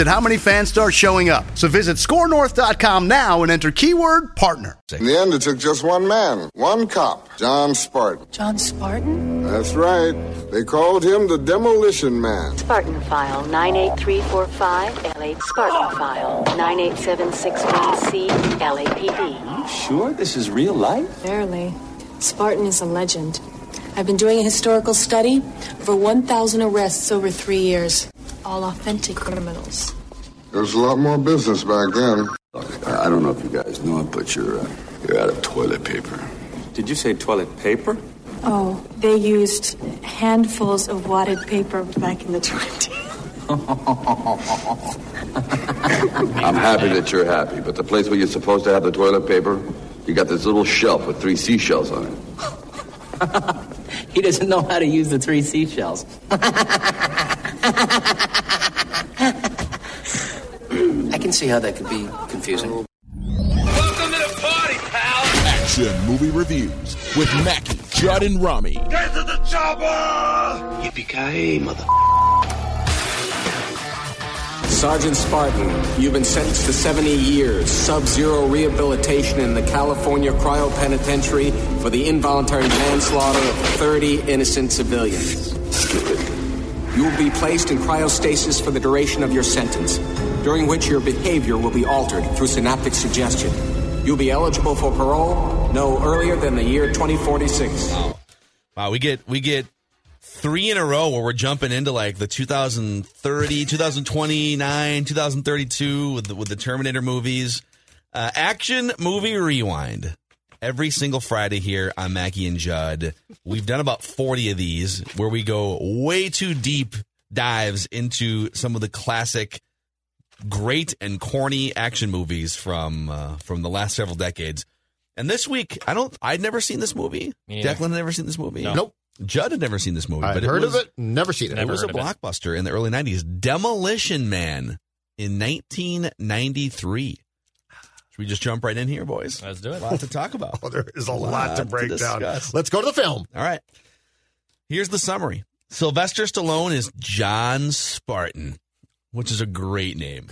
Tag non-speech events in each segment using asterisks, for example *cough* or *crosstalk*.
at how many fans start showing up. So visit scorenorth.com now and enter keyword partner. In the end, it took just one man, one cop, John Spartan. John Spartan? That's right. They called him the Demolition Man. Spartan File 98345 LA Spartan File 98761C LAPD. You sure this is real life? Barely. Spartan is a legend. I've been doing a historical study. Over 1,000 arrests over three years. All authentic criminals. There was a lot more business back then. Look, I don't know if you guys know it, but you're uh, you're out of toilet paper. Did you say toilet paper? Oh, they used handfuls of wadded paper back in the 20s. *laughs* I'm happy that you're happy, but the place where you're supposed to have the toilet paper, you got this little shelf with three seashells on it. *laughs* he doesn't know how to use the three seashells. *laughs* I can see how that could be confusing. Welcome to the party, pal! Action movie reviews with Mackey, Judd, and Rami. Get to the chopper! Yippee-ki-yay, mother... Sergeant Spartan, you've been sentenced to 70 years, sub-zero rehabilitation in the California Cryo Penitentiary for the involuntary manslaughter of 30 innocent civilians. Stupid. You will be placed in cryostasis for the duration of your sentence, during which your behavior will be altered through synaptic suggestion. You'll be eligible for parole no earlier than the year 2046. Wow. Wow, we get we get three in a row where we're jumping into like the 2030, 2029, 2032 with the, with the Terminator movies. Uh, action movie rewind every single Friday here on Mackey and Judd. We've done about 40 of these where we go way too deep dives into some of the classic great and corny action movies from uh, from the last several decades. And this week, I don't I'd never seen this movie. Me Declan had never seen this movie. No. Nope. Judd had never seen this movie, I've but heard it was, of it, never seen it. it was a heard of it. blockbuster in the early 90s. Demolition Man in 1993. Should we just jump right in here, boys? Let's do it. A lot to talk about. *laughs* Oh, there is a lot, to break down. Let's go to the film. All right. Here's the summary Sylvester Stallone is John Spartan, which is a great name.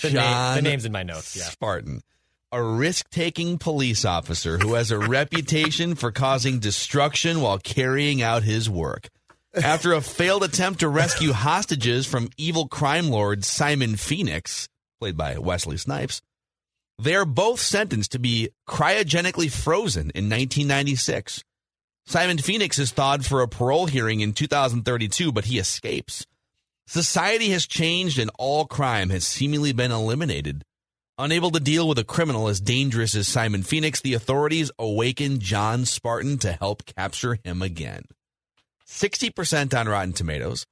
The, name, the name's in my notes. Yeah. Spartan, a risk taking police officer who has a *laughs* reputation for causing destruction while carrying out his work. After a failed attempt to rescue hostages from evil crime lord Simon Phoenix, played by Wesley Snipes, they are both sentenced to be cryogenically frozen in 1996. Simon Phoenix is thawed for a parole hearing in 2032, but he escapes. Society has changed and all crime has seemingly been eliminated. Unable to deal with a criminal as dangerous as Simon Phoenix, the authorities awaken John Spartan to help capture him again. 60% on Rotten Tomatoes.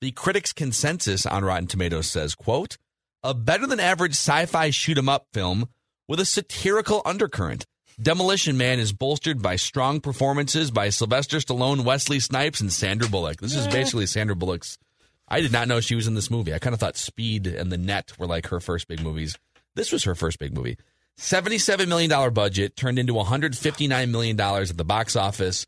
The critics' consensus on Rotten Tomatoes says, quote, a better than average sci-fi shoot 'em up film with a satirical undercurrent. Demolition Man is bolstered by strong performances by Sylvester Stallone, Wesley Snipes, and Sandra Bullock. This is basically Sandra Bullock's. I did not know she was in this movie. I kind of thought Speed and The Net were like her first big movies. This was her first big movie. $77 million budget turned into $159 million at the box office.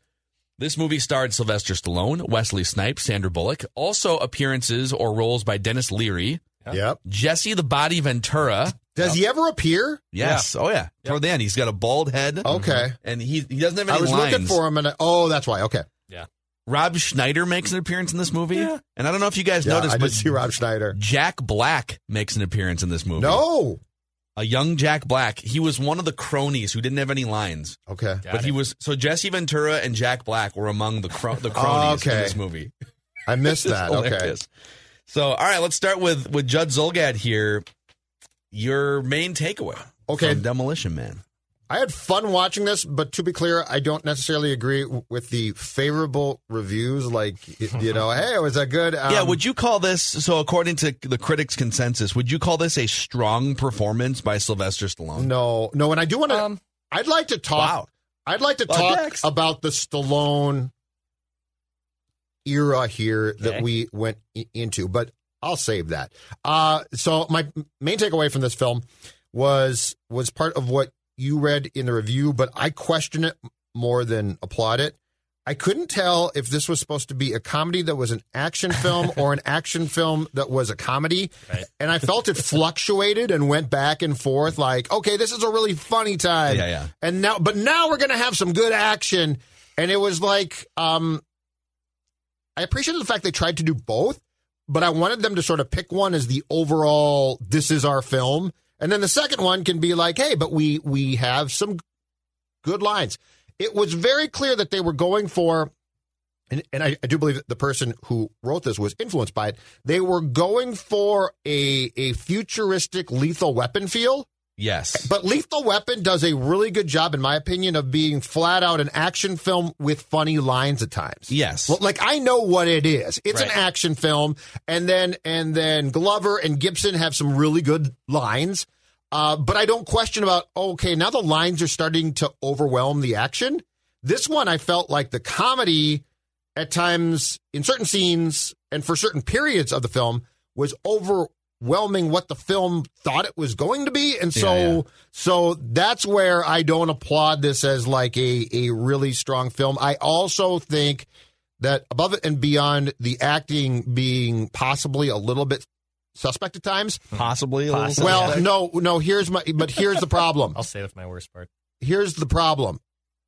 This movie starred Sylvester Stallone, Wesley Snipes, Sandra Bullock. Also appearances or roles by Denis Leary, Yep. Jesse the Body Ventura. Does he ever appear? Yes. Oh yeah. Toward the end, he's got a bald head. Okay. And he he doesn't have any I was lines. looking for him, and I, oh, that's why. Okay. Yeah. Rob Schneider makes an appearance in this movie. And I don't know if you guys Yeah, noticed, I but did see Rob Schneider. Jack Black makes an appearance in this movie. No. a young Jack Black. He was one of the cronies who didn't have any lines. Okay. but he was so Jesse Ventura and Jack Black were among the cro- the cronies in Okay. this movie. I missed It's *laughs* that. Okay. hilarious. So, all right, let's start with with Judd Zulgad here. Your main takeaway, Okay. from Demolition Man. I had fun watching this, but to be clear, I don't necessarily agree w- with the favorable reviews. Like, *laughs* you know, hey, was that good? Um, yeah, would you call this so? According to the critics' consensus, would you call this a strong performance by Sylvester Stallone? No, no, and I do want to. Um, I'd like to talk. Wow. I'd like to Well, talk next. about the Stallone era here that we went into, but I'll save that. Uh, so my main takeaway from this film was was part of what you read in the review, but I question it more than applaud it. I couldn't tell if this was supposed to be a comedy that was an action film or an action film that was a comedy. Right. And I felt it fluctuated and went back and forth like, okay, this is a really funny time. Yeah, yeah. And now but now we're gonna have some good action. And it was like, um I appreciated the fact they tried to do both, but I wanted them to sort of pick one as the overall this is our film. And then the second one can be like, hey, but we we have some good lines. It was very clear that they were going for and, and I, I do believe that the person who wrote this was influenced by it. They were going for a a futuristic lethal weapon feel. Yes, But Lethal Weapon does a really good job, in my opinion, of being flat out an action film with funny lines at times. yes. Well, like I know what it is. It's an action film, and then and then Glover and Gibson have some really good lines. Uh, but I don't question about okay, now the lines are starting to overwhelm the action. This one I felt like the comedy at times in certain scenes and for certain periods of the film was overwhelming what the film thought it was going to be. And so Yeah, yeah. so that's where I don't applaud this as like a a really strong film. I also think that above it and beyond the acting being possibly a little bit suspect at times. possibly. A Possibly. Well, no, no, here's my but here's the problem. *laughs* I'll say with my worst part. Here's the problem.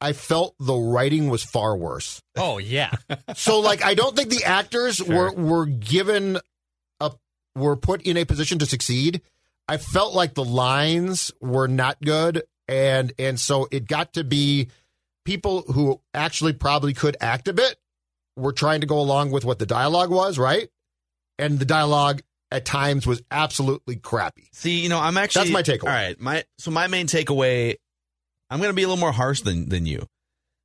I felt the writing was far worse. Oh yeah, So like I don't think the actors Sure. were were given a were put in a position to succeed. I felt like the lines were not good and and so it got to be people who actually probably could act a bit were trying to go along with what the dialogue was, right? And the dialogue at times was absolutely crappy. See, you know, I'm actually That's my takeaway. All right, my so my main takeaway. I'm going to be a little more harsh than than you.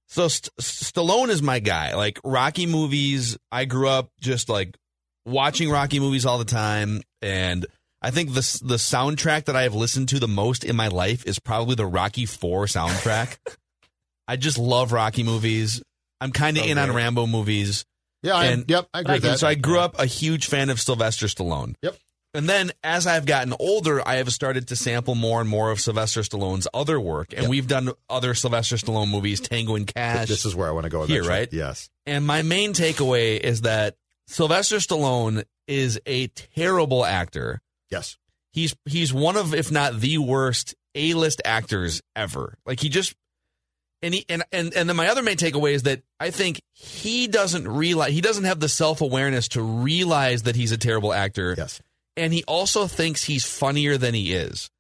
So St- Stallone is my guy. Like Rocky movies, I grew up just like watching Rocky movies all the time, and I think the the soundtrack that I have listened to the most in my life is probably the Rocky Four soundtrack. *laughs* I just love Rocky movies. I'm kind of oh, in on Rambo movies. Yeah, I, yep, I agree with And that. so I grew up a huge fan of Sylvester Stallone. Yep. And then as I've gotten older, I have started to sample more and more of Sylvester Stallone's other work. And Yep. we've done other Sylvester Stallone movies, Tango and Cash. this is where I want to go Here, right? Yes. and my main takeaway is that Sylvester Stallone is a terrible actor. Yes. He's he's one of, if not the worst A-list actors ever. Like he just and he and and and then my other main takeaway is that I think he doesn't realize he doesn't have the self awareness to realize that he's a terrible actor. Yes. And he also thinks he's funnier than he is.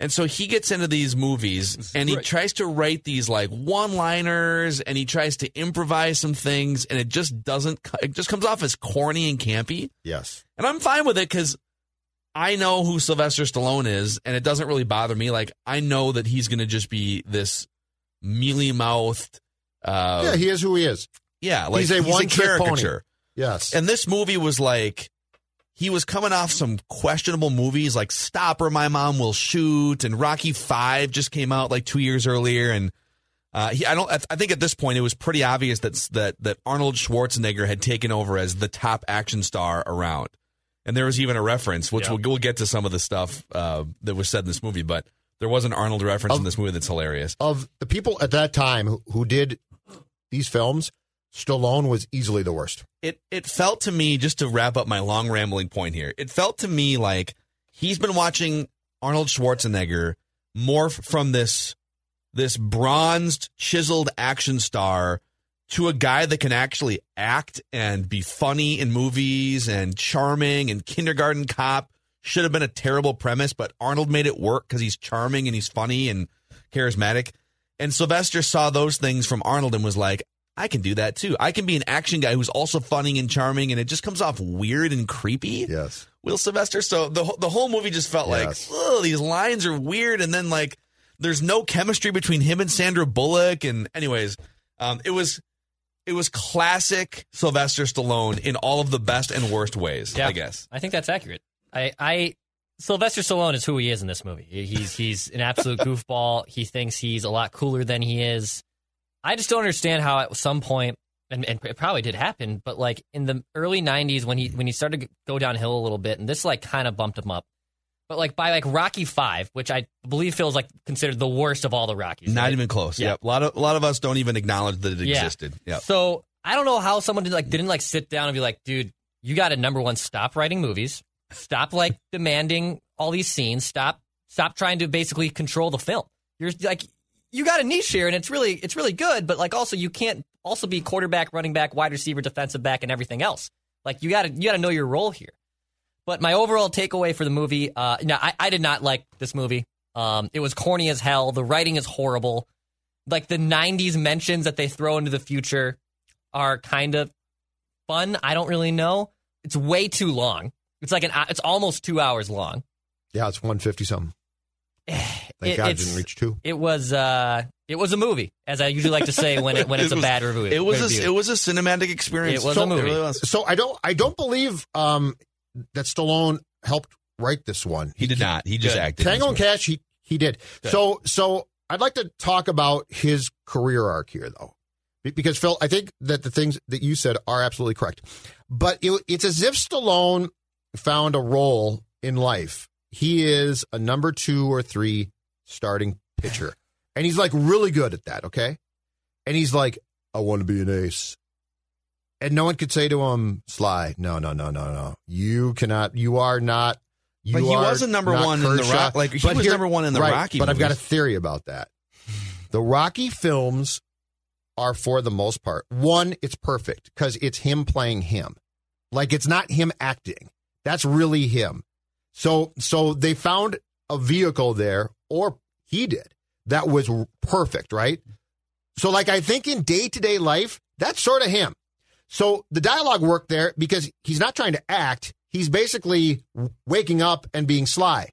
And so he gets into these movies and he tries to write these like one-liners and he tries to improvise some things and it just doesn't it just comes off as corny and campy. Yes. And I'm fine with it cuz I know who Sylvester Stallone is and it doesn't really bother me like I know that he's going to just be this mealy-mouthed uh yeah, he is who he is. yeah, like he's a one-trick pony. Yes. And this movie was like he was coming off some questionable movies like Stop or My Mom Will Shoot and Rocky 5 just came out like 2 years earlier and uh, he, I don't. I I think at this point it was pretty obvious that that that Arnold Schwarzenegger had taken over as the top action star around, and there was even a reference, which Yeah. we'll, we'll get to some of the stuff uh, that was said in this movie, but there was an Arnold reference in this movie that's hilarious. of the people at that time who, who did these films, Stallone was easily the worst. it it felt to me just to wrap up my long rambling point here it felt to me like he's been watching arnold schwarzenegger morph from this this bronzed chiseled action star to a guy that can actually act and be funny in movies and charming and kindergarten cop should have been a terrible premise, but Arnold made it work because he's charming and he's funny and charismatic. And Sylvester saw those things from Arnold and was like, I can do that too. I can be an action guy who's also funny and charming, and it just comes off weird and creepy. Yes. Will Sylvester. So the the whole movie just felt Yes. like, oh, these lines are weird, and then like there's no chemistry between him and Sandra Bullock. And anyways, um, it was it was classic Sylvester Stallone in all of the best and worst ways. Yeah. I guess. I think that's accurate. I, I Sylvester Stallone is who he is in this movie. He's he's an absolute *laughs* goofball. He thinks he's a lot cooler than he is. I just don't understand how at some point, and, and it probably did happen, but like in the early '90s when he when he started to go downhill a little bit, and this like kind of bumped him up. But like by like Rocky Five, which I believe feels like considered the worst of all the Rockies. Not right? even close. Yeah. Yep. A lot of a lot of us don't even acknowledge that it Yeah. existed. Yep. So I don't know how someone did, like didn't like sit down and be like, dude, you got to number one, stop writing movies, stop like demanding all these scenes, stop stop trying to basically control the film. You're like you got a niche here and it's really it's really good, but like also you can't also be quarterback, running back, wide receiver, defensive back, and everything else. Like you got to you got to know your role here. But my overall takeaway for the movie, uh, no, I, I did not like this movie. Um, it was corny as hell. The writing is horrible. Like the '90s mentions that they throw into the future are kind of fun. I don't really know. It's way too long. It's like an it's almost two hours long. Yeah, it's 150 something. *sighs* Thank It- God it didn't reach two. It was uh, it was a movie, as I usually like to say when it when it's *laughs* It a bad review. It was review. a, it was a cinematic experience. It was So- a movie. really was. So I don't I don't believe um, that Stallone helped write this one. He did not. He just Good. acted. Tango and Cash, he he did. So so I'd like to talk about his career arc here, though, because Phil, I think that the things that you said are absolutely correct. But it, it's as if Stallone found a role in life. He is a number two or three starting pitcher, and he's like really good at that. Okay, and he's like, I want to be an ace. And no one could say to him, Sly, no, no, no, no, no. You cannot, you are not. You But he are wasn't number one in the Kershaw. Rock- like, he But was number one in the right, Rocky But I've got a theory about that. The Rocky films are, for the most part, one, it's perfect because it's him playing him. Like it's not him acting. That's really him. So, so they found a vehicle there, or he did, that was perfect, right? So, like, I think in day to day life, that's sort of him. So the dialogue worked there because he's not trying to act. He's basically waking up and being sly.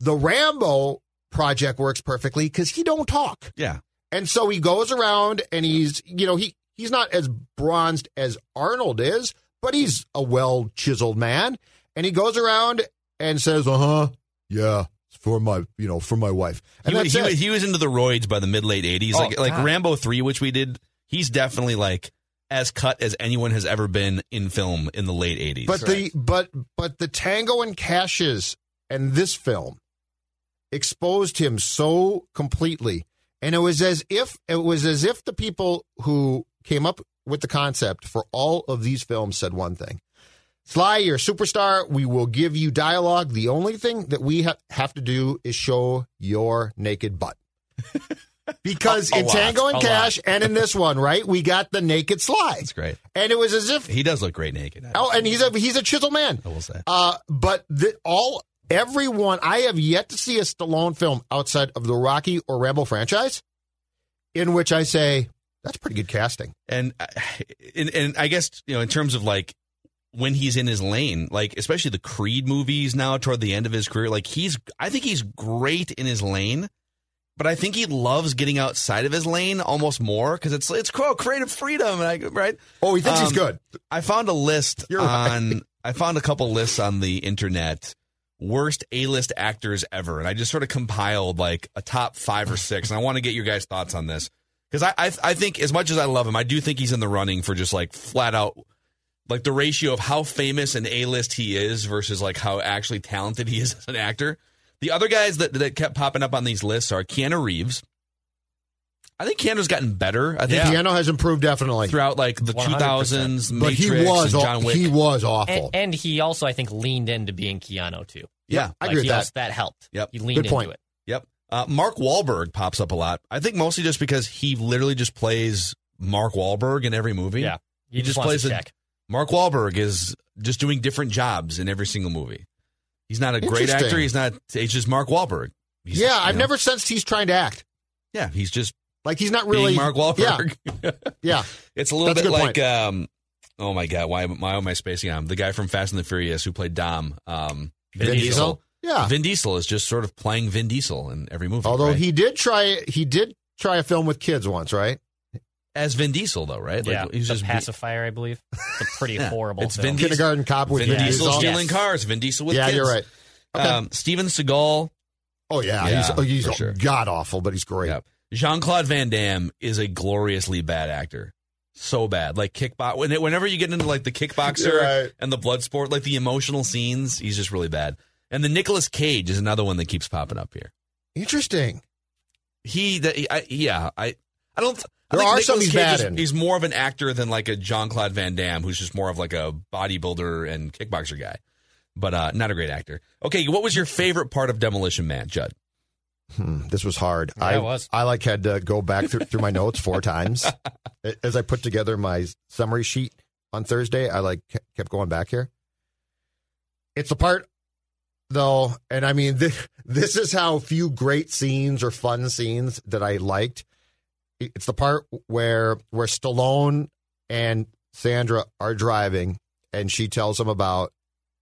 The Rambo project works perfectly because he don't talk. Yeah. And so he goes around and he's, you know, he he's not as bronzed as Arnold is, but he's a well chiseled man. And he goes around and says, "Uh huh, yeah, it's for my, you know, for my wife." And he, that's he, it. he was into the roids by the mid late eighties. Oh, like like God. Rambo three, which we did. He's definitely like as cut as anyone has ever been in film in the late eighties. But the but but the Tango and Cashes and this film exposed him so completely, and it was as if it was as if the people who came up with the concept for all of these films said one thing: Sly, you're a superstar. We will give you dialogue. The only thing that we ha- have to do is show your naked butt. *laughs* Because A- a in lot, Tango and Cash and in this one, right, we got the naked Sly. That's great. And it was as if He does look great naked. Oh, and he's a he's a chisel man. I will say. Uh, but the, all everyone I have yet to see a Stallone film outside of the Rocky or Rambo franchise, in which I say that's pretty good casting. And uh, *sighs* and, and I guess you know in terms of like when he's in his lane, like especially the Creed movies now toward the end of his career, like he's I think he's great in his lane. But I think he loves getting outside of his lane almost more because it's it's quote creative freedom, and I, right? Oh, he thinks he's Um, good. I found a list You're right. on. I found a couple lists on the internet. Worst A-list actors ever, and I just sort of compiled like a top five or six, and I want to get your guys' thoughts on this because I, I I think as much as I love him, I do think he's in the running for just like flat out like the ratio of how famous an A-list he is versus like how actually talented he is *laughs* as an actor. The other guys that that kept popping up on these lists are Keanu Reeves. I think Keanu's gotten better. I think Piano has improved definitely throughout like the 100%. 2000s, but he was and John Wick. he was awful. And, and he also, I think, leaned into being Keanu too. yeah, I Like, agree he with also- that. that helped. Yep. He leaned Good into it. Yep. Uh, Mark Wahlberg pops up a lot. I think mostly just because he literally just plays Mark Wahlberg in every movie. Yeah. He, He just, just plays to a- check. Mark Wahlberg is just doing different jobs in every single movie. He's not a great actor. He's not. It's just Mark Wahlberg. He's, yeah, I've know, never sensed he's trying to act. Yeah, he's just Like he's not really Mark Wahlberg. Yeah, *laughs* yeah. It's a little That's bit good like, um, oh my god, why, why am I spacing on? The guy from Fast and the Furious who played Dom, um, Vin Diesel? Yeah. Vin Diesel is just sort of playing Vin Diesel in every movie. Although right? he did try, he did try a film with kids once, right? As Vin Diesel though, right? Yeah, he's the just pacifier, I believe. It's a pretty *laughs* Yeah, horrible. It's film. Vin Diesel. Kindergarten Cop with Vin Vin Diesel Diesel. stealing Yes. cars. Vin Diesel with yeah, kids. you're right. Okay. Um, Steven Seagal. oh yeah, yeah, he's, oh, he's sure. god awful, but he's great. Yeah. Jean Claude Van Damme is a gloriously bad actor. So bad. Like kickbox. Whenever you get into like the kickboxer right. and the blood sport, like the emotional scenes, he's just really bad. And the Nicolas Cage is another one that keeps popping up here. Interesting. He, that I, yeah, I, I don't. I There think are some he's bad is- in. He's more of an actor than like a Jean Claude Van Damme, who's just more of like a bodybuilder and kickboxer guy, but uh, not a great actor. Okay, what was your favorite part of Demolition Man, Judd? Hmm, this was hard. Yeah, I was. I like had to go back through, through my notes four times *laughs* as I put together my summary sheet on Thursday. I like kept going back here. It's a part though, and I mean this, *laughs* this is how few great scenes or fun scenes that I liked. It's the part where where Stallone and Sandra are driving, and she tells him about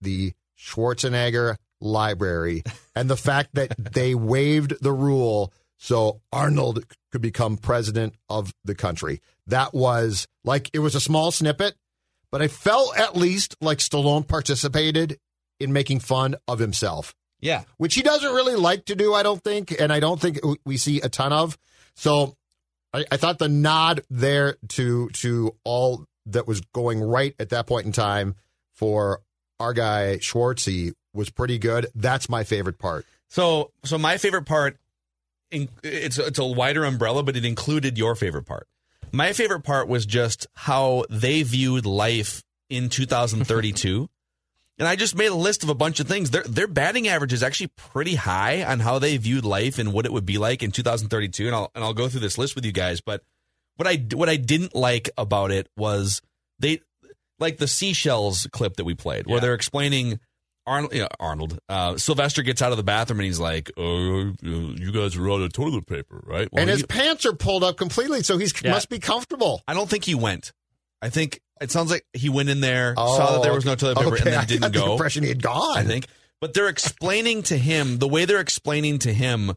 the Schwarzenegger library *laughs* and the fact that they waived the rule so Arnold could become president of the country. That was like it was a small snippet, but I felt at least like Stallone participated in making fun of himself, Yeah, which he doesn't really like to do, I don't think, and I don't think we see a ton of. So I, I thought the nod there to to all that was going right at that point in time for our guy Schwartzy was pretty good. That's my favorite part. So, so my favorite part, in, it's it's a wider umbrella, but it included your favorite part. My favorite part was just how they viewed life in *laughs* 2032. And I just made a list of a bunch of things. Their their batting average is actually pretty high on how they viewed life and what it would be like in 2032. And I'll and I'll go through this list with you guys. But what I what I didn't like about it was they like the seashells clip that we played, where Yeah. they're explaining Arnold. You know, Arnold uh, Sylvester gets out of the bathroom and he's like, "Oh, you guys are out of toilet paper, right?" Well, and his pants are pulled up completely, so he Yeah. must be comfortable. I don't think he went. I think it sounds like he went in there, saw that there oh, was no toilet paper, Oh, okay. and then *laughs* didn't got the go. impression he had gone. I think. But they're explaining to him the way they're explaining to him,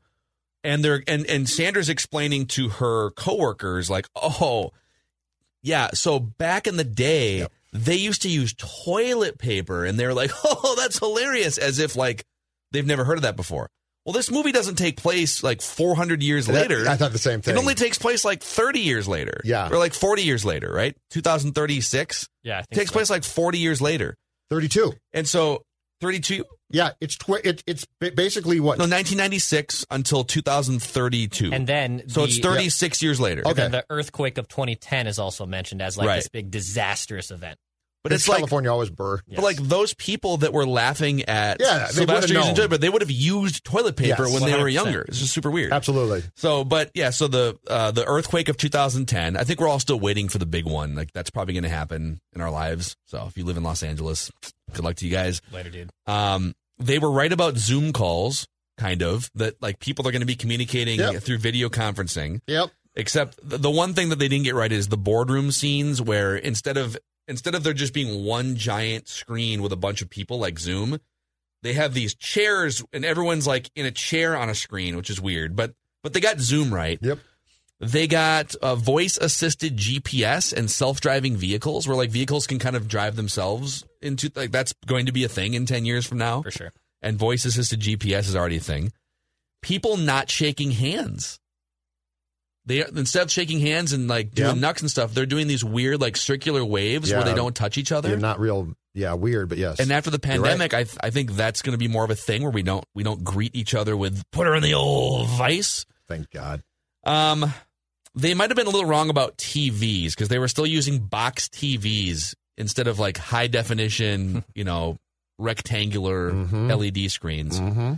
and they're and and Sandra's explaining to her coworkers like, oh, yeah. So back in the day, they used to use toilet paper, and they're like, *laughs* oh, that's hilarious, as if like they've never heard of that before. Well, this movie doesn't take place like 400 years That- later. I thought the same thing. It only takes place like 30 years later. Yeah. Or like 40 years later, right? 2036 Yeah, I think takes so. place like 40 years later. 32. And so 32 Yeah, it's tw- it, it's basically what no 1996 until 2032. And then so it's the- 36 years later. And then the earthquake of 2010 is also mentioned as like Right. this big disastrous event. But it's like California always burr. But like those people that were laughing at Yeah, they Sylvester would've using known. toilet paper, they would have used toilet paper Yes, when they were younger. It's just super weird. Absolutely. So, but yeah, so the uh, the earthquake of 2010. I think we're all still waiting for the big one. Like that's probably going to happen in our lives. So if you live in Los Angeles, good luck to you guys. Later, dude. Um, they were right about Zoom calls, kind of that like people are going to be communicating Yep. through video conferencing. Yep. Except the, the one thing that they didn't get right is the boardroom scenes where instead of instead of there just being one giant screen with a bunch of people like Zoom, they have these chairs and everyone's like in a chair on a screen, which is weird. But but they got Zoom right. Yep. They got uh, voice assisted GPS and self driving vehicles, where like vehicles can kind of drive themselves into like that's going to be a thing in ten years from now For sure. and voice assisted GPS is already a thing. People not shaking hands. They instead of shaking hands and like doing Yeah. knucks and stuff, they're doing these weird like circular waves where they don't touch each other. You're not real. Yeah, weird, but yes. and after the You're right. pandemic, I I think that's going to be more of a thing where we don't we don't greet each other with put her in the old vice. Thank God. Um, they might have been a little wrong about TVs because they were still using box TVs instead of like high definition, *laughs* you know, rectangular Mhm. LED screens. Mm-hmm.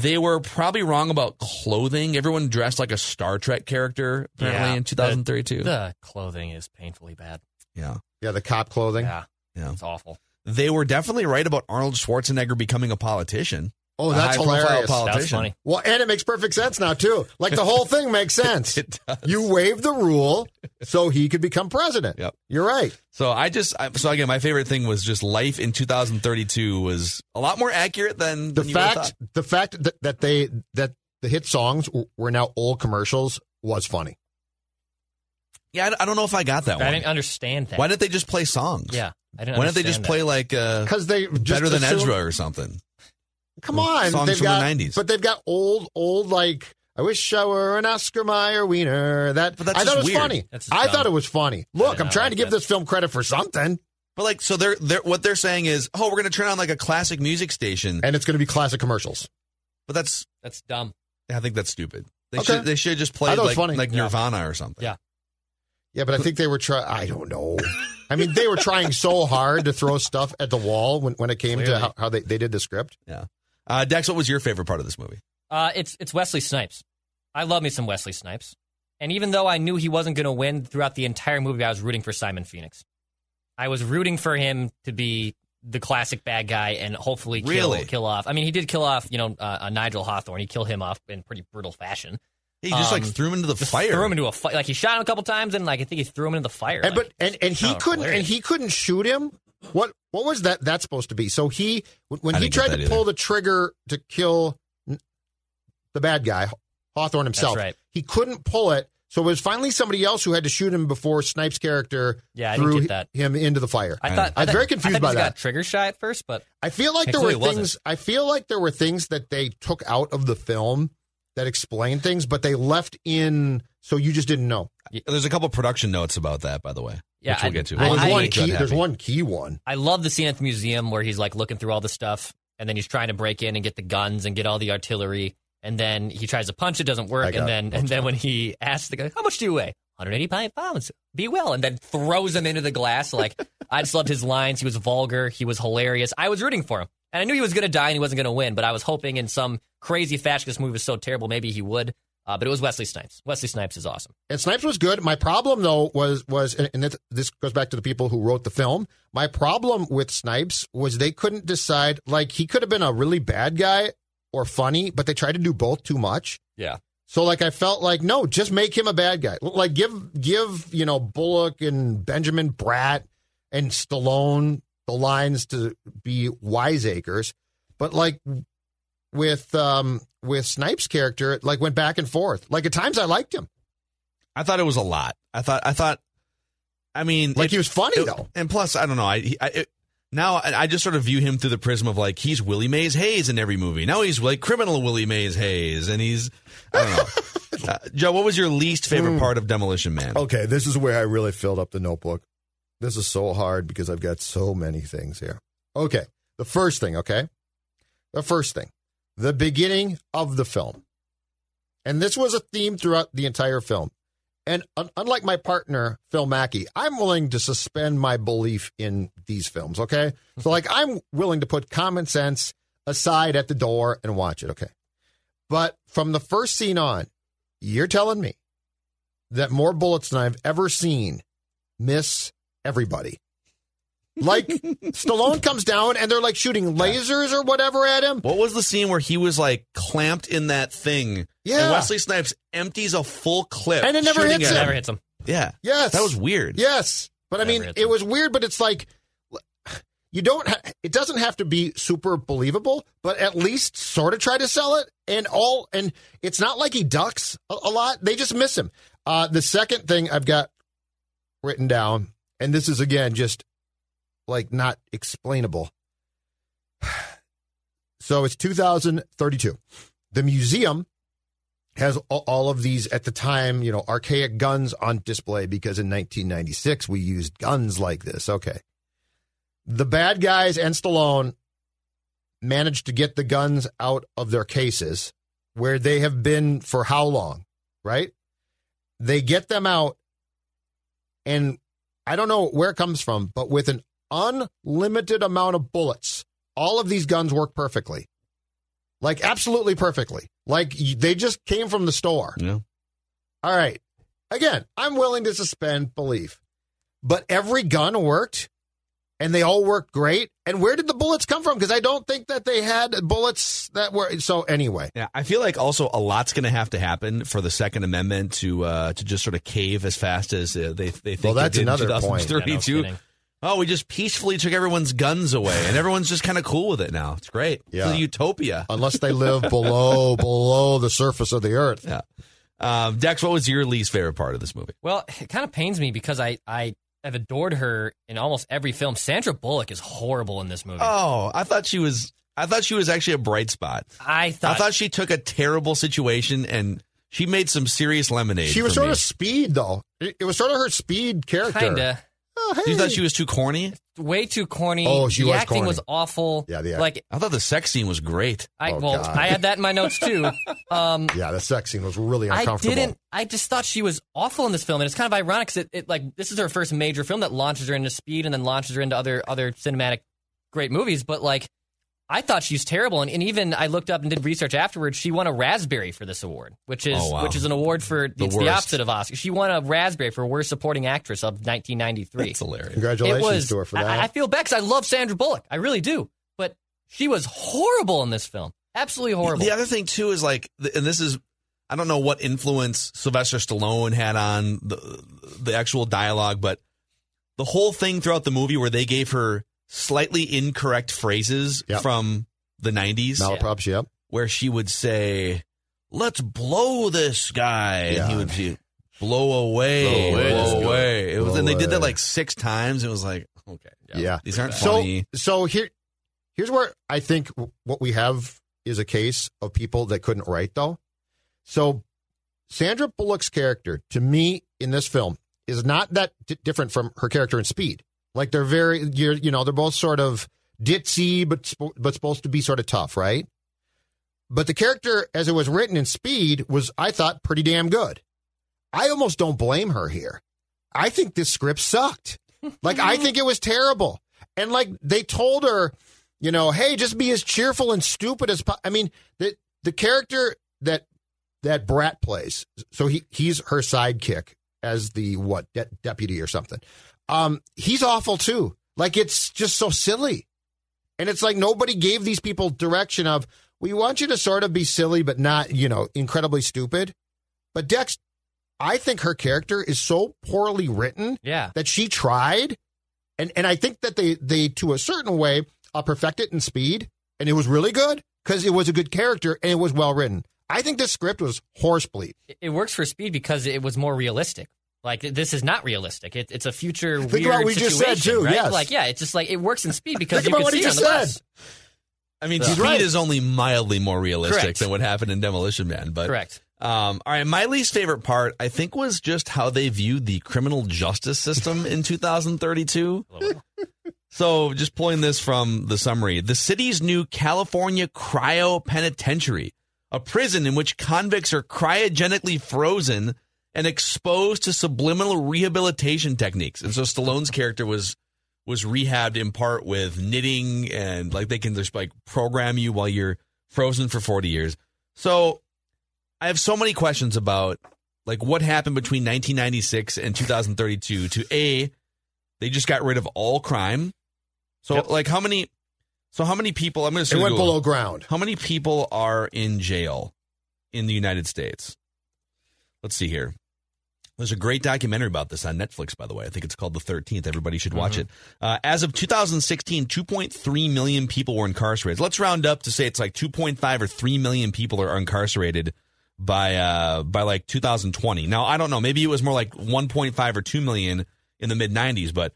They were probably wrong about clothing. Everyone dressed like a Star Trek character apparently Yeah, in 2032. The clothing is painfully bad. yeah. Yeah, the cop clothing. Yeah, Yeah. it's awful. they were definitely right about Arnold Schwarzenegger becoming a politician. Oh, that's high-profile hilarious. Politician. Well, and it makes perfect sense now too. Like the whole thing makes *laughs* sense. It does. You waived the rule so he could become president. Yep. You're right. So I just I, so again, my favorite thing was just life in 2032 was a lot more accurate than The than you fact, thought. the fact that, that they that the hit songs were now old commercials was funny. Yeah, I, I don't know if I got that I one. I didn't understand that. Why didn't they just play songs? Yeah, I didn't. Why didn't they just understand play that. like uh, Because they just better than assume- Ezra or something? Come on, Songs they've from got, the 90s. but they've got old, old like. I wish I were an Oscar Mayer wiener. That But that's I thought it was weird. funny. I thought it was funny. Look, I'm trying like to give that. this film credit for something, But like, so they're they're what they're saying is, oh, we're going to turn on like a classic music station, and it's going to be classic commercials. but that's That's dumb. I think that's stupid. They Okay. should they should just I play thought it was like funny. like Yeah. Nirvana or something. Yeah. Yeah, but I think they were trying. I don't know. I mean, they were trying so hard to throw stuff at the wall when, when it came to how, how they, they did the script. Yeah. Uh, Dex, what was your favorite part of this movie? Uh, it's it's Wesley Snipes. I love me some Wesley Snipes. And even though I knew he wasn't going to win throughout the entire movie, I was rooting for Simon Phoenix. I was rooting for him to be the classic bad guy and hopefully kill, Really? kill off. I mean, he did kill off, you know, uh, uh, Nigel Hawthorne. He killed him off in pretty brutal fashion. He just like Um, threw him into the fire. Threw him into a fire. Like he shot him a couple times, and like I think he threw him into the fire. And Like, but and, and he couldn't and he couldn't shoot him. What what was that that supposed to be? So he when I he tried to either. pull the trigger to kill the bad guy Hawthorne himself, right. he couldn't pull it. So it was finally somebody else who had to shoot him before Snipes' character Yeah, I threw him into the fire. I thought I was very confused I by he that. Got trigger shy at first, but I feel like there were things. wasn't. I feel like there were things that they took out of the film that explained things, but they left in so you just didn't know. There's a couple production notes about that, by the way. Yeah, which we'll I- get to. I- Well, there's I- one Make key. There's one key one. I love the scene at the museum where he's like looking through all the stuff, and then he's trying to break in and get the guns and get all the artillery, and then he tries to punch it, doesn't work, and then and then when he asks the guy, "How much do you weigh?" 185 pounds. Be well, and then throws him into the glass. Like *laughs* I just loved his lines. He was vulgar. He was hilarious. I was rooting for him, and I knew he was going to die and he wasn't going to win. But I was hoping in some crazy fashion, this movie was so terrible, maybe he would. Uh, but it was Wesley Snipes. Wesley Snipes is awesome. And Snipes was good. My problem though was was and this goes back to the people who wrote the film. My problem with Snipes was they couldn't decide. Like he could have been a really bad guy or funny, but they tried to do both too much. Yeah. So like I felt like no, just make him a bad guy. Like give give you know Bullock and Benjamin Bratt and Stallone the lines to be wiseacres, but like with um with Snipes' character, it like went back and forth. Like at times I liked him. I thought it was a lot. I thought. I thought. I mean, Like it- he was funny it- though. And plus, I don't know. I, he- I it, now I I just sort of view him through the prism of like he's Willie Mays Hayes in every movie. Now he's like criminal Willie Mays Hayes, and he's I don't know. *laughs* uh, Joe, what was your least favorite Hmm. part of Demolition Man? Okay, this is where I really filled up the notebook. This is so hard because I've got so many things here. Okay, the first thing, okay? The first thing, the beginning of the film. And this was a theme throughout the entire film. And un- unlike my partner, Phil Mackey, I'm willing to suspend my belief in these films, okay? So, like, I'm willing to put common sense aside at the door and watch it, okay? But from the first scene on, you're telling me that more bullets than I've ever seen miss everybody. Like *laughs* Stallone comes down and they're like shooting lasers or whatever at him. What was the scene where he was like clamped in that thing? Yeah. And Wesley Snipes empties a full clip. And it never hits at him. Never hits him. Yeah. Yes. That was weird. Yes. But I Never mean, it was weird, but it's like you don't ha- it doesn't have to be super believable, but at least sort of try to sell it and all and it's not like he ducks a, a lot. They just miss him. Uh the second thing I've got written down and this is again just like not explainable. *sighs* So it's 2032. The museum has all of these at the time, you know, archaic guns on display because in 1996 we used guns like this. Okay. The bad guys and Stallone managed to get the guns out of their cases where they have been for how long, right? They get them out and I don't know where it comes from, but with an unlimited amount of bullets, all of these guns work perfectly. Like absolutely perfectly. Like they just came from the store. Yeah. All right. Again, I'm willing to suspend belief. But every gun worked and they all worked great. And where did the bullets come from? Because I don't think that they had bullets that were. So anyway, Yeah, I feel like also a lot's going to have to happen for the Second Amendment to uh, to just sort of cave as fast as uh, they they think. Well, it that's did in another point. 2032. Yeah, no kidding. Oh, we just peacefully took everyone's guns away, and everyone's just kind of cool with it now. It's great. Yeah. It's a utopia. unless they *laughs* live below below the surface of the earth. Yeah. Um, Dex, what was your least favorite part of this movie? Well, it kind of pains me because I I have adored her in almost every film. Sandra Bullock is horrible in this movie. Oh, I thought she was. I thought she was actually a bright spot. I thought, I thought she took a terrible situation and she made some serious lemonade. She was for sort me. of speed though. It, it was sort of her speed character. kinda Oh, You thought she was too corny? way too corny. Oh, she the was acting corny. was awful. Yeah, the act- like I thought the sex scene was great. I Oh, well, God. I had that in my notes too. *laughs* Um, Yeah, the sex scene was really I uncomfortable. didn't. I just thought she was awful in this film, and it's kind of ironic because it, it like this is her first major film that launches her into Speed and then launches her into other other cinematic great movies. But like, I thought she's terrible, and, and even I looked up and did research afterwards. She won a Raspberry for this award, which is Oh, wow. which is an award for The it's the opposite of Oscar. She won a Raspberry for worst supporting actress of 1993. That's hilarious. Congratulations it was. to her for I- that. I, feel bad because I love Sandra Bullock. I really do, but she was horrible in this film. Absolutely horrible. The other thing too is like, and this is, I don't know what influence Sylvester Stallone had on the the actual dialogue, but the whole thing throughout the movie where they gave her slightly incorrect phrases Yep. from the '90s, Malaprops, yep. where she would say, "Let's blow this guy," and he would be, "Blow away, Blow away blow away." It was, Blow and they did that like six times. It was like, okay, Yeah. these aren't So, funny. so here, here's where I think what we have is a case of people that couldn't write, though. So, Sandra Bullock's character, to me, in this film, is not that d- different from her character in Speed. Like they're very, you're, you know, they're both sort of ditzy, but but supposed to be sort of tough, right? But the character, as it was written in Speed, was I thought pretty damn good. I almost don't blame her here. I think this script sucked. Like I think it was terrible. And like they told her, you know, hey, just be as cheerful and stupid as po-. I mean, the the character that that Bratt plays, so he he's her sidekick as the what de- deputy or something. Um, he's awful too. Like it's just so silly, and it's like nobody gave these people direction of we want you to sort of be silly, but not you know incredibly stupid. But Dex, I think her character is so poorly written yeah. that she tried, and and I think that they they to a certain way uh, perfect it in speed, and it was really good because it was a good character and it was well written. I think this script was horse bleep. It- it works for Speed because it was more realistic. Like this is not realistic. It, it's a future Think weird about what we just said, situation, too, right? yes. Like yeah, it's just like it works in Speed *laughs* because Think you about can what see he her on just the said. bus. I mean, He's Speed right. is only mildly more realistic Correct. than what happened in Demolition Man, but Correct. Um, all right, my least favorite part, I think, was just how they viewed the criminal justice system in *laughs* 2032. so, just pulling this from the summary, the city's new California Cryo Penitentiary, a prison in which convicts are cryogenically frozen and exposed to subliminal rehabilitation techniques. And so, Stallone's character was was rehabbed in part with knitting and like they can just like program you while you're frozen for 40 years. So I have so many questions about like what happened between 1996 and 2032 to a they just got rid of all crime. So Yep. like how many so how many people I'm going to It went below ground. How many people are in jail in the United States? Let's see here. There's a great documentary about this on Netflix, by the way. I think it's called The 13th. Everybody should watch it. Uh, as of 2016, 2.3 million people were incarcerated. Let's round up to say it's like 2.5 or 3 million people are incarcerated by uh, by like 2020. Now, I don't know. Maybe it was more like 1.5 or 2 million in the mid 90s, but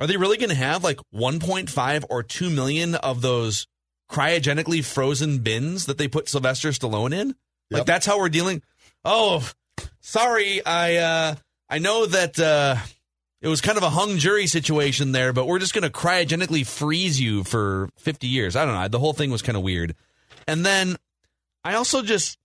are they really going to have like 1.5 or 2 million of those cryogenically frozen bins that they put Sylvester Stallone in? Like that's how we're dealing. Oh, sorry. I uh I know that uh it was kind of a hung jury situation there, but we're just going to cryogenically freeze you for 50 years. I don't know. The whole thing was kind of weird. And then I also just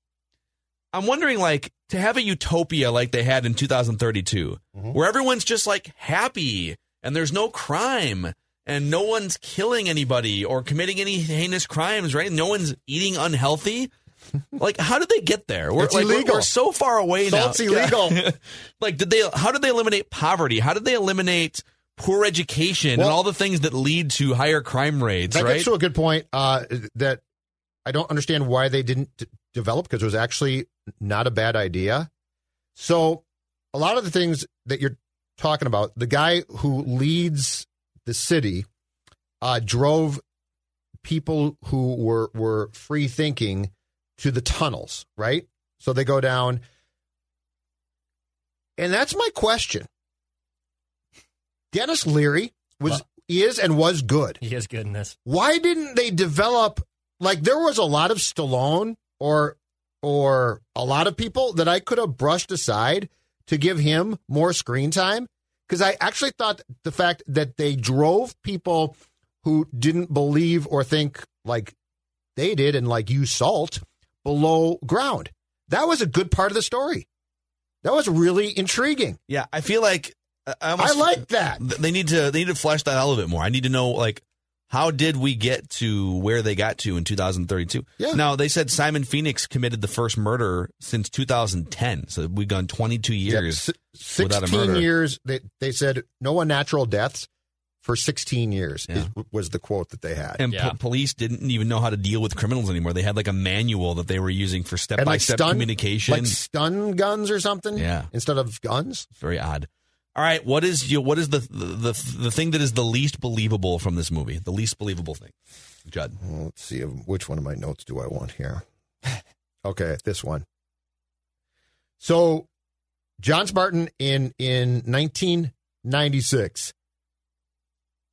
I'm wondering like to have a utopia like they had in 2032 where everyone's just like happy and there's no crime and no one's killing anybody or committing any heinous crimes, right? No one's eating unhealthy. *laughs* Like, how did they get there? We're, It's like, illegal. We're, so far away So now. it's illegal. *laughs* like, did they? How did they eliminate poverty? How did they eliminate poor education and all the things that lead to higher crime rates, That right? gets to a good point uh, that I don't understand why they didn't d- develop because it was actually not a bad idea. So, a lot of the things that you're talking about, the guy who leads the city uh, drove people who were were free thinking to the tunnels, right? So they go down, and that's my question. Denis Leary was is and was good. He is good in this. Why didn't they develop like there was a lot of Stallone or or a lot of people that I could have brushed aside to give him more screen time because I actually thought the fact that they drove people who didn't believe or think like they did and like you salt below ground. That was a good part of the story. That was really intriguing. Yeah, I feel like uh, I, I like that. they need to they need to flesh that out a little bit more. I need to know like how did we get to where they got to in 2032? Yeah. Now they said Simon Phoenix committed the first murder since 2010, so we've gone 22 years Si- without a 16 murder. years. They, they said no unnatural deaths for 16 years Yeah. is, was the quote that they had. And Yeah. po- police didn't even know how to deal with criminals anymore. They had like a manual that they were using for step And by like step stun, communication. like stun guns or something. Yeah. instead of guns. Very odd. All right, what is you? What is the, the the the thing that is the least believable from this movie? The least believable thing, Judd. Well, let's see which one of my notes do I want here. *laughs* okay, this one. So, John Spartan in in 1996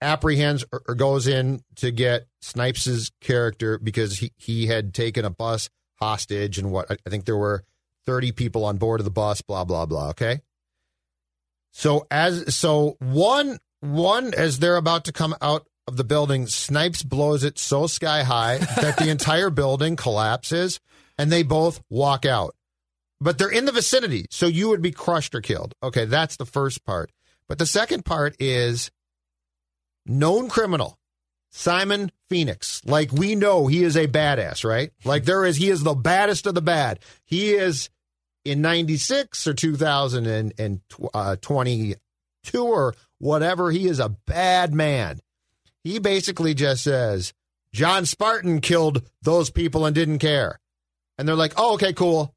apprehends or, or goes in to get Snipes' character because he he had taken a bus hostage and what I I think there were 30 people on board of the bus. Blah blah blah. Okay. So as so one one as they're about to come out of the building, Snipes blows it so sky high *laughs* that the entire building collapses, and they both walk out. But they're in the vicinity, so you would be crushed or killed. Okay, that's the first part. But the second part is known criminal Simon Phoenix. Like we know he is a badass, right? Like there is he is the baddest of the bad. He is in 96 or 2022 uh, or whatever, he is a bad man. He basically just says, John Spartan killed those people and didn't care. And they're like, oh, okay, cool.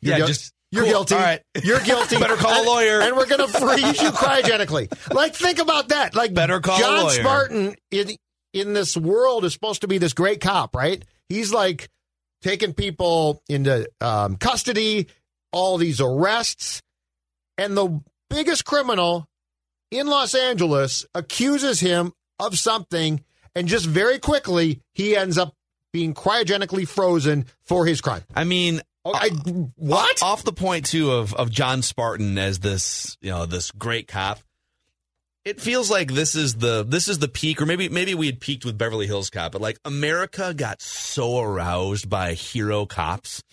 You're Yeah, just- You're cool. guilty. All right. You're guilty. *laughs* Better call a lawyer. And we're going to freeze *laughs* you cryogenically. Like, think about that. Like, Better call a John lawyer. Spartan in, in this world is supposed to be this great cop, right? He's like taking people into um, custody, all these arrests. And the biggest criminal in Los Angeles accuses him of something, and just very quickly, he ends up being cryogenically frozen for his crime. I mean, Oh, I, what? off the point too of of John Spartan as this you know this great cop. It feels like this is the this is the peak, or maybe maybe we had peaked with Beverly Hills Cop, but like America got so aroused by hero cops,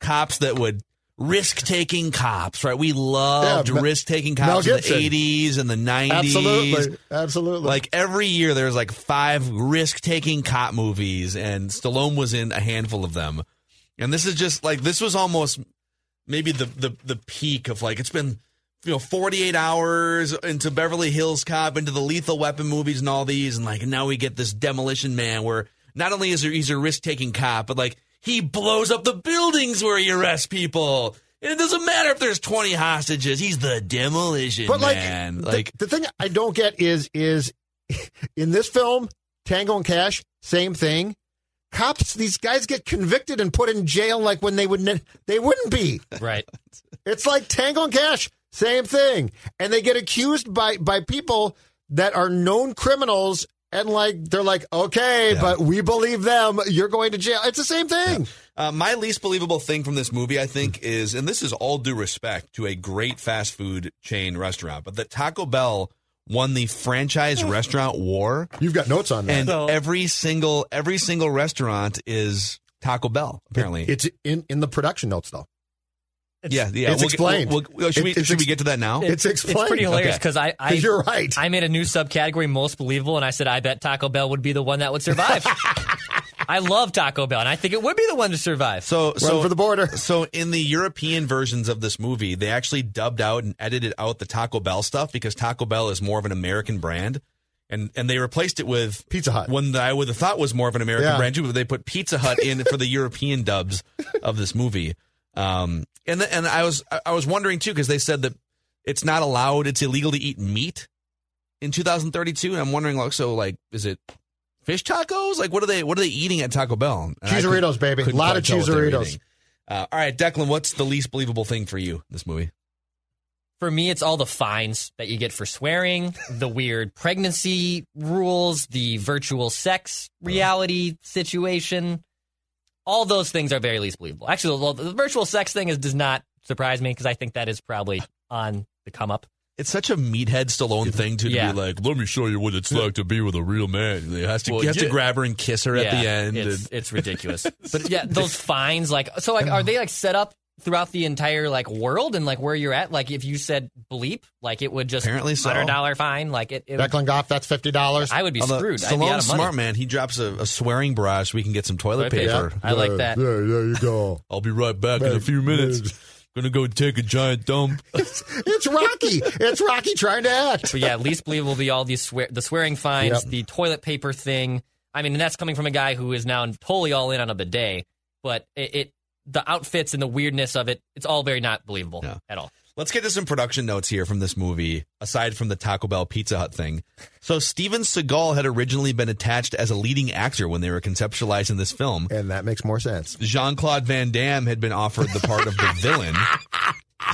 cops that would risk taking cops, right? We loved Yeah, risk taking cops in the eighties and the nineties. Absolutely. Absolutely. Like every year, there's like five risk taking cop movies, and Stallone was in a handful of them. And this is just like this was almost maybe the the the peak of like it's been you know 48 hours into Beverly Hills Cop, into the Lethal Weapon movies, and all these, and like now we get this Demolition Man where not only is there, he's a risk taking cop, but like he blows up the buildings where he arrests people. And it doesn't matter if there's 20 hostages. He's the demolition But like, man. the, like the thing I don't get is is *laughs* in this film, Tango and Cash, same thing. Cops, these guys get convicted and put in jail like when they would ne- they wouldn't be. Right. It's like Tango and Cash, same thing, and they get accused by by people that are known criminals. And like they're like, okay, but we believe them. You're going to jail. It's the same thing. Uh, my least believable thing from this movie, I think, is, and this is all due respect to a great fast food chain restaurant, but that Taco Bell won the franchise *laughs* restaurant war, You've got notes on that. and every single every single restaurant is Taco Bell. Apparently, it's in in the production notes though. yeah, yeah. it's We'll- explained. we'll- we'll- should we it's should we get to that now? It's explained. It's pretty hilarious Okay. because I, I *laughs* 'Cause you're right. I made a new subcategory most believable, and I said I bet Taco Bell would be the one that would survive. *laughs* I love Taco Bell, and I think it would be the one to survive. So, so for the border. So, in the European versions of this movie, they actually dubbed out and edited out the Taco Bell stuff because Taco Bell is more of an American brand, and and they replaced it with Pizza Hut. One that I would have thought was more of an American Yeah. brand too, but they put Pizza Hut in for the *laughs* European dubs of this movie. Um, and the, and I was I- I was wondering too because they said that it's not allowed, it's illegal to eat meat in 2032, and I'm wondering like so like is it fish tacos? Like what are they what are they eating at Taco Bell? And I Cheeseritos, couldn't- baby. couldn't Lot of tell what Cheeseritos. Uh, all right, Declan, what's the least believable thing for you in this movie? For me, it's all the fines that you get for swearing, the weird pregnancy rules, the virtual sex reality situation. All those things are very least believable. Actually, well, the virtual sex thing is, does not surprise me because I think that is probably on the come up. It's such a meathead Stallone thing to, to Yeah. be like, let me show you what it's like to be with a real man. He has to, Well, he has to grab her and kiss her at the end. It's, and- it's *laughs* ridiculous. but yeah, those fines, like, so like, are they like set up throughout the entire like world and like where you're at? Like, if you said bleep, like it would just Apparently so. hundred dollar fine. Like it, it would- Declan Goff, that's fifty dollars. I would be Although screwed. I'd be out of money. smart man. He drops a, a swearing barrage we can get some toilet Toilet paper. paper. I like that. Yeah, there you go. I'll be right back in a few minutes. Gonna go take a giant dump. *laughs* It's Rocky. it's Rocky trying to act. But yeah, least believable will be all these swear the swearing fines, Yep. the toilet paper thing. I mean, and that's coming from a guy who is now totally all in on a bidet. But it, it the outfits and the weirdness of it, it's all very not believable at all. Let's get to some production notes here from this movie, aside from the Taco Bell Pizza Hut thing. So, Steven Seagal had originally been attached as a leading actor when they were conceptualizing this film. And that makes more sense. Jean Claude Van Damme had been offered the part of the *laughs* villain.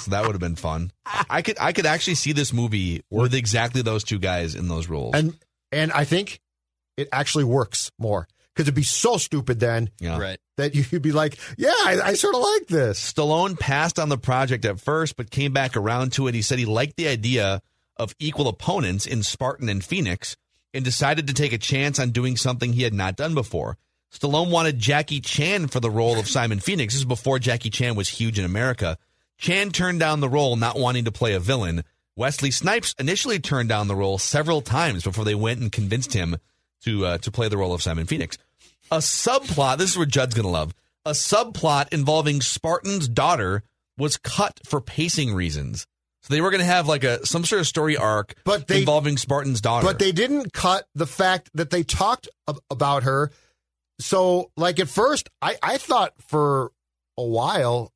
So that would have been fun. I could I could actually see this movie with exactly those two guys in those roles. And and I think it actually works more because it'd be so stupid then yeah. Right. that you'd be like, yeah, I, I sort of like this. Stallone passed on the project at first, but came back around to it. He said he liked the idea of equal opponents in Spartan and Phoenix and decided to take a chance on doing something he had not done before. Stallone wanted Jackie Chan for the role of *laughs* Simon Phoenix. This is before Jackie Chan was huge in America. Chan turned down the role, not wanting to play a villain. Wesley Snipes initially turned down the role several times before they went and convinced him to uh, to play the role of Simon Phoenix. A subplot, this is what Judd's gonna love. A subplot involving Spartan's daughter was cut for pacing reasons. So they were gonna have like a some sort of story arc But they- involving Spartan's daughter. But they didn't cut the fact that they talked ab- about her. So, like at first, I, I thought for a while,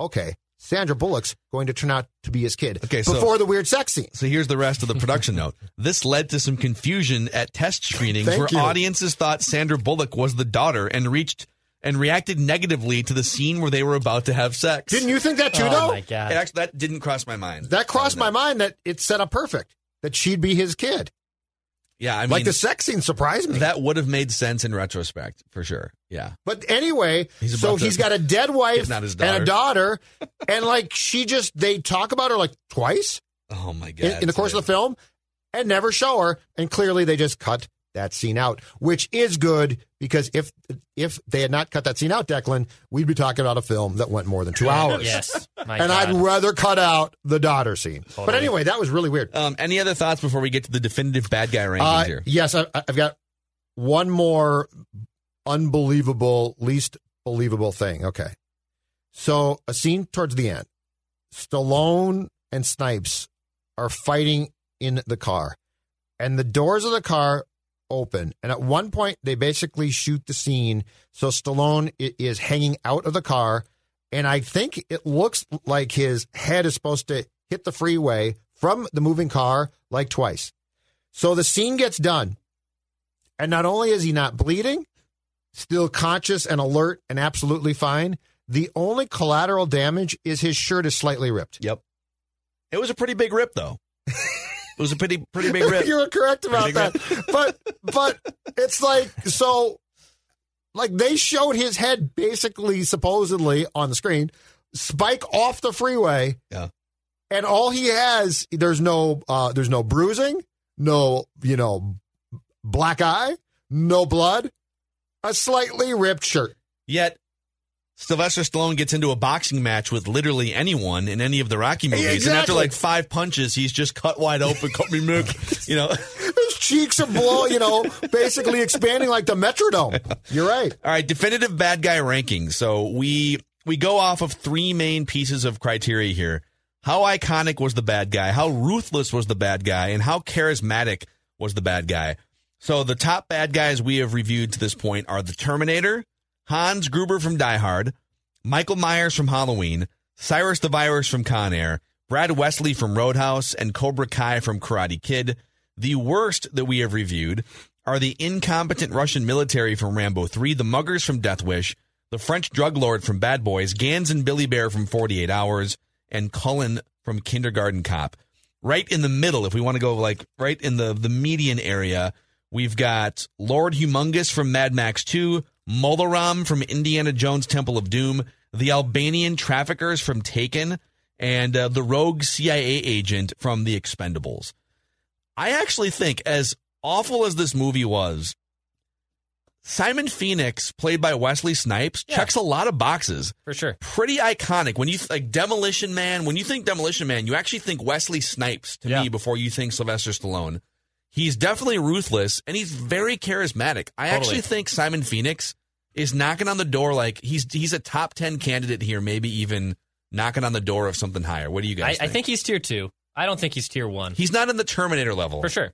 okay, Sandra Bullock's going to turn out to be his kid. Okay, so- before the weird sex scene. So here's the rest of the production note. *laughs* This led to some confusion at test screenings Thank where you. audiences thought Sandra Bullock was the daughter and reached and reacted negatively to the scene where they were about to have sex. Didn't you think that too, Oh though? my god! Actually, that didn't cross my mind. That crossed my mind that it's set up perfect that she'd be his kid. Yeah, I mean, like the sex scene surprised me. that would have made sense in retrospect for sure. Yeah. But anyway, He's so to- he's got a dead *laughs* wife and a daughter, and like she just they talk about her like twice Oh my god. in, in the course of the film and never show her, and clearly they just cut that scene out, which is good because if if they had not cut that scene out, Declan, we'd be talking about a film that went more than two hours. Yes, my and God. I'd rather cut out the daughter scene. But anyway, that was really weird. Um, any other thoughts before we get to the definitive bad guy rankings Uh, here? yes, I, I've got one more unbelievable, least believable thing. Okay. So, a scene towards the end Stallone and Snipes are fighting in the car, and the doors of the car open. And at one point, they basically shoot the scene. So, Stallone is hanging out of the car, and I think it looks like his head is supposed to hit the freeway from the moving car like twice. So the scene gets done. And not only is he not bleeding, still conscious and alert and absolutely fine, the only collateral damage is his shirt is slightly ripped. Yep. It was a pretty big rip though. *laughs* it was a pretty pretty big *laughs* rip. You're correct about Pretty that. but but it's like so like they showed his head basically supposedly on the screen spike off the freeway Yeah. and all he has there's no uh there's no bruising no you know black eye no blood a slightly ripped shirt Yet Sylvester Stallone gets into a boxing match with literally anyone in any of the Rocky movies, and after like five punches, he's just cut wide open. cut me, Mick. *laughs* You know, his cheeks are blow, you know, basically expanding like the Metrodome. You're right. All right, definitive bad guy ranking. So we we go off of three main pieces of criteria here. How iconic was the bad guy? How ruthless was the bad guy? And how charismatic was the bad guy? So the top bad guys we have reviewed to this point are the Terminator, Hans Gruber from Die Hard, Michael Myers from Halloween, Cyrus the Virus from Con Air, Brad Wesley from Roadhouse, and Cobra Kai from Karate Kid. The worst that we have reviewed are the incompetent Russian military from Rambo 3, the muggers from Death Wish, the French drug lord from Bad Boys, Ganz and Billy Bear from 48 Hours, and Cullen from Kindergarten Cop. Right in the middle, if we want to go like right in the, the median area, we've got Lord Humongous from Mad Max 2, Mola Ram from Indiana Jones Temple of Doom, the Albanian traffickers from Taken, and uh, the rogue CIA agent from The Expendables. I actually think, as awful as this movie was, Simon Phoenix, played by Wesley Snipes, Yeah. checks a lot of boxes. For sure. Pretty iconic. When you th- like Demolition Man, when you think Demolition Man, you actually think Wesley Snipes to Yeah. me before you think Sylvester Stallone. He's definitely ruthless and he's very charismatic. I Totally. actually think Simon Phoenix is knocking on the door like he's he's a top 10 candidate here, maybe even knocking on the door of something higher. What do you I, guys I think he's tier two. I don't think he's tier one. He's not in the Terminator level. for sure.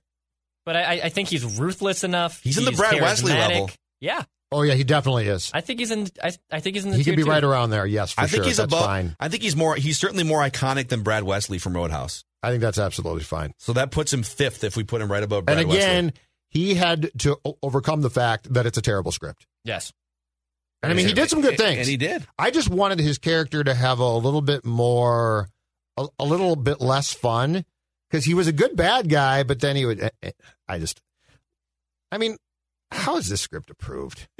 But I, I- I think he's ruthless enough. He's in the Brad Wesley level. Yeah, Oh yeah, he definitely is. I think he's in. I, I think he's in the. He tier could be two. right around there. Yes, for I think sure. he's that's above fine. I think he's more he's certainly more iconic than Brad Wesley from Roadhouse. I think that's absolutely fine. So that puts him fifth if we put him right above Brad and again, Wesley. he had to o- overcome the fact that it's a terrible script. Yes. And I mean, he did some good things. And he did. I just wanted his character to have a little bit more, a, a little bit less fun because he was a good bad guy, but then he would. eh, eh, I just, I mean, how is this script approved? *laughs*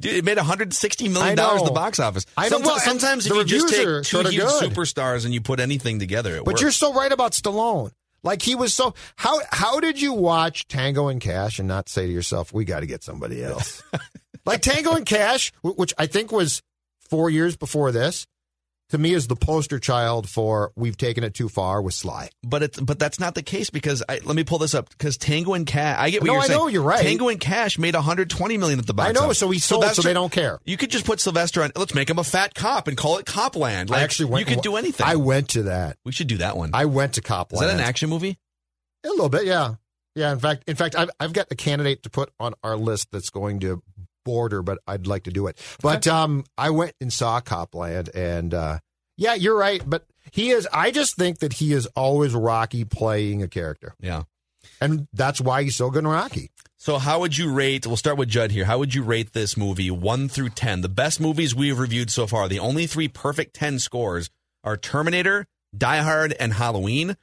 Dude, it made 160 million dollars at the box office. I know, sometimes, well, and sometimes if the you just reviews take are two sorta huge good. superstars and you put anything together, it But works. you're so right about Stallone. Like he was so how how did you watch Tango and Cash and not say to yourself, "We got to get somebody else"? *laughs* like Tango and Cash, wh- which I think was four years before this, to me is the poster child for "We've taken it too far" with Sly. but it's but that's not the case because I, let me pull this up because Tango and Cash. I get what No, you're I saying. know, you're right. Tango and Cash made 120 million at the box. I know, office. so he sold, that's so they don't care. You could just put Sylvester on. Let's make him a fat cop and call it Copland. Like, I actually went. You could do anything. I went to that. we should do that one. I went to Copland. Is that an action movie? A little bit, yeah, yeah. In fact, in fact, I've I've got a candidate to put on our list that's going to border, but I'd like to do it. But um, I went and saw Copland, and uh, yeah, you're right. But he is. I just think that he is always Rocky playing a character, Yeah. and that's why he's so good in Rocky. So, how would you rate? We'll start with Judd here. How would you rate this movie one through 10? The best movies we've reviewed so far, the only three perfect 10 scores are Terminator, Die Hard, and Halloween,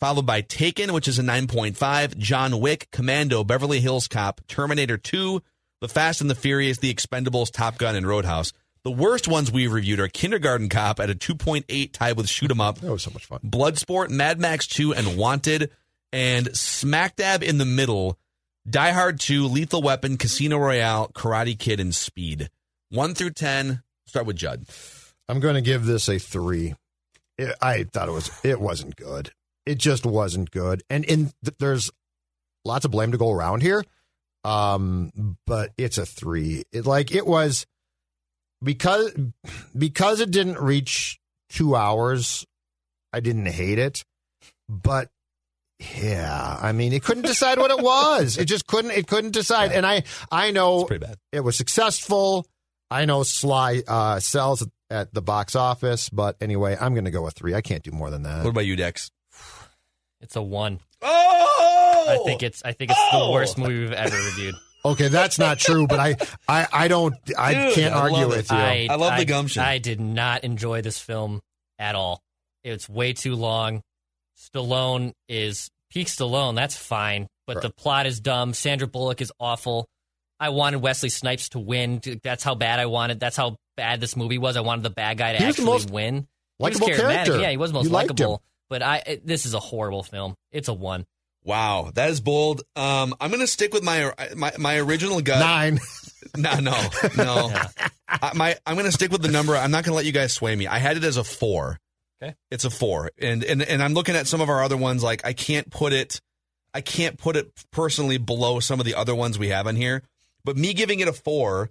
followed by Taken, which is a 9.5, John Wick, Commando, Beverly Hills Cop, Terminator 2, The Fast and the Furious, The Expendables, Top Gun, and Roadhouse. The worst ones we've reviewed are Kindergarten Cop at a 2.8, tied with Shoot 'em Up, That was so much fun. Bloodsport, Mad Max 2, and Wanted, and smack dab in the middle, Die Hard 2, Lethal Weapon, Casino Royale, Karate Kid, and Speed. 1 through 10. Start with Judd. I'm going to give this a three. It, I thought it was. It wasn't good. It just wasn't good. And in th- there's lots of blame to go around here. Um, but it's a three. It like it was because because it didn't reach two hours. I didn't hate it, but yeah, I mean, it couldn't decide what it *laughs* was. It just couldn't. It couldn't decide. And I I know It's pretty bad. it was successful. I know Sly uh, sells at- at the box office, but anyway, I'm going to go with three. I can't do more than that. What about you, Dex? It's a one. Oh! I think it's. I think it's the worst movie we've ever reviewed. Okay, that's not true, but I I, I don't I Dude, can't I argue love it. with you. I, I love the gumption. I did not enjoy this film at all. It's way too long. Stallone is peak Stallone. That's fine, but the plot is dumb. Sandra Bullock is awful. I wanted Wesley Snipes to win. That's how bad I wanted. That's how bad this movie was. I wanted the bad guy to He actually most win. Likable character. Yeah, he was most You liked him. likable. But I, it- this is a horrible film. It's a one. Wow, that is bold. Um, I'm going to stick with my, my my original gut. Nine. *laughs* No, no, no. I, my, I'm going to stick with the number. I'm not going to let you guys sway me. I had it as a four. Okay. It's a four, and and and I'm looking at some of our other ones. Like I can't put it. I can't put it personally below some of the other ones we have on here. But me giving it a four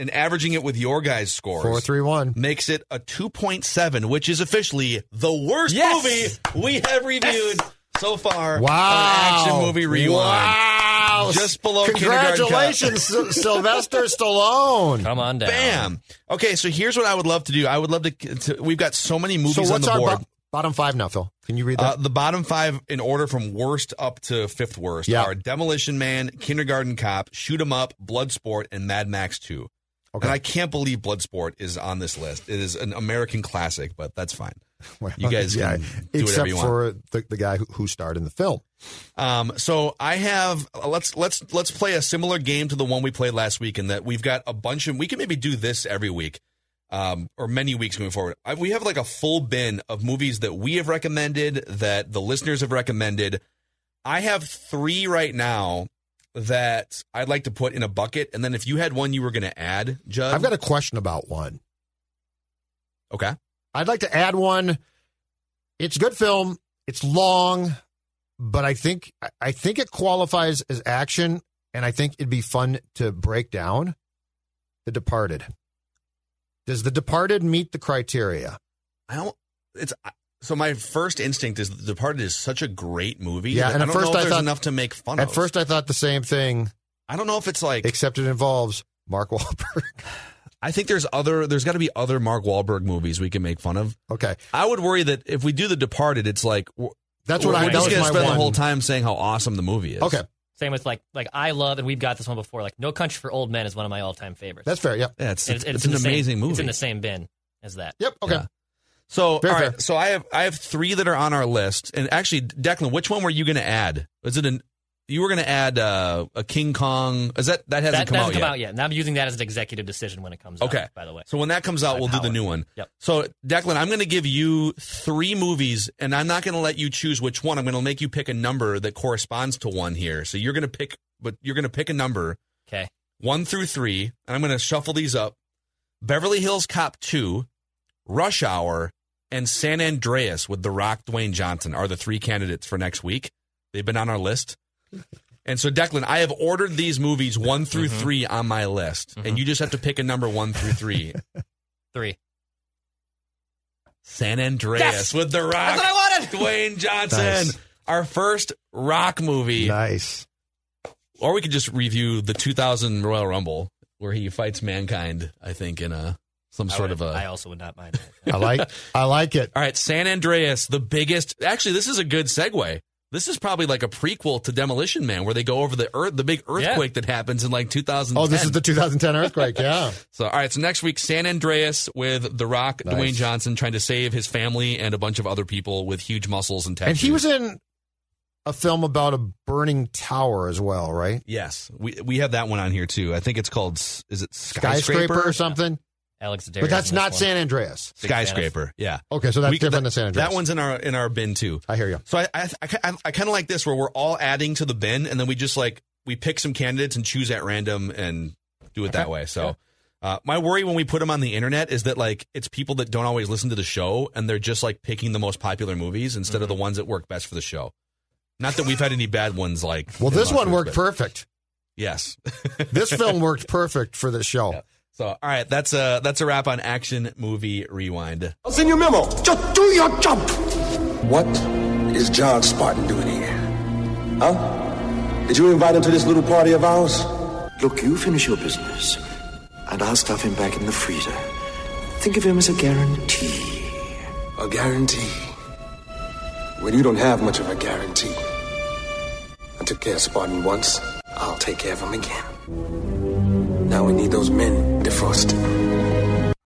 and averaging it with your guys' scores Four, three, one. makes it a 2.7, which is officially the worst Yes! movie we have reviewed so far. Wow. on Action Movie Rewind. Wow. Just below Congratulations, Sy- Sylvester Stallone. Come on down. Bam. Okay, so here's what I would love to do. I would love to. to we've got so many movies So on what's the our board. bo- bottom five now, Phil? Can you read Uh, that? the bottom five in order from worst up to fifth worst Yeah. are Demolition Man, Kindergarten Cop, Shoot 'Em Up, Bloodsport, and Mad Max 2. Okay. And I can't believe Bloodsport is on this list. It is an American classic, but that's fine. *laughs* Well, You guys yeah, except whatever you want. for the, the guy who, who starred in the film. Um, so I have let's let's let's play a similar game to the one we played last week, in that we've got a bunch of we can maybe do this every week, um, or many weeks moving forward. I, we have like a full bin of movies that we have recommended that the listeners have recommended. I have three right now that I'd like to put in a bucket, and then if you had one you were going to add, Judd, I've got a question about one. okay. I'd like to add one. It's a good film. It's long, but I think I- think it qualifies as action, and I think it'd be fun to break down. The Departed. Does The Departed meet the criteria? I don't. It's so my first instinct is The Departed is such a great movie. Yeah, and at first I thought- enough to make fun of. At of. first, I thought the same thing, I don't know if it's like except it involves Mark *laughs* Wahlberg. I think there's other there's got to be other Mark Wahlberg movies we can make fun of. Okay, I would worry that if we do The Departed, it's like that's what we're I. That just was gonna spend one. the whole time saying how awesome the movie is. Okay, Same with like like I love and we've got this one before. Like No Country for Old Men is one of my all time favorites. that's fair. Yep. yeah, it's And it's, it's an in the same- amazing movie. It's in the same bin as that. Yep. Okay. Yeah. So Fair, all right, fair. so I have I have three that are on our list, and actually, Declan, which one were you going to add? Is it an you were going to add uh, a King Kong? Is that that hasn't That come doesn't out come yet? out yet. And I'm using that as an executive decision when it comes Okay. out, by the way. So when that comes out, By we'll do the new one. Yep. So Declan, I'm going to give you three movies, and I'm not going to let you choose which one. I'm going to make you pick a number that corresponds to one here. So you're going to pick, but you're going to pick a number Okay. one through three, and I'm going to shuffle these up. Beverly Hills Cop 2, Rush Hour, and San Andreas with The Rock, Dwayne Johnson are the three candidates for next week. They've been on our list. And so, Declan, I have ordered these movies one through Mm-hmm. three on my list, and you just have to pick a number one through three. *laughs* Three. San Andreas Yes! with The Rock, That's what I wanted. Dwayne *laughs* Johnson. Nice. Our first rock movie. Nice. Or we could just review the 2000 Royal Rumble where he fights Mankind, I think, in a some I sort would- of a. I also would not mind that. I like. I like it. *laughs* All right, San Andreas, the biggest. Actually, this is a good segue. This is probably like a prequel to Demolition Man, where they go over the earth, the big earthquake that happens in like 2010. Oh, this is the 2010 earthquake. Yeah. *laughs* So, all right. So next week, San Andreas with The Rock, Nice. Dwayne Johnson, trying to save his family and a bunch of other people with huge muscles and tattoos. And he was in a film about a burning tower as well, right? Yes, we we have that one on here too. I think it's called. Is it Skyscraper, skyscraper, or something. Alex But that's not one. San Andreas. Big fan of- Skyscraper. Yeah. Okay, so that's We- different that, than San Andreas. That one's in our in our bin too. I hear you. So I I, I, I kind of like this where we're all adding to the bin and then we just like we pick some candidates and choose at random and do it that way. So uh, my worry when we put them on the internet is that like it's people that don't always listen to the show and they're just like picking the most popular movies instead of the ones that work best for the show. Not that we've had any bad ones like. Well, this one worked but- perfect. Yes. *laughs* This film worked perfect for the show. So all right, that's a that's a wrap on action movie rewind. What's in your memo? Just do your job. What is John Spartan doing here? Huh? Did you invite him to this little party of ours? Look, you finish your business, and I'll stuff him back in the freezer. Think of him as a guarantee. A guarantee. Well, you don't have much of a guarantee. I took care of Spartan once. I'll take care of him again. Now we need those men defrosted.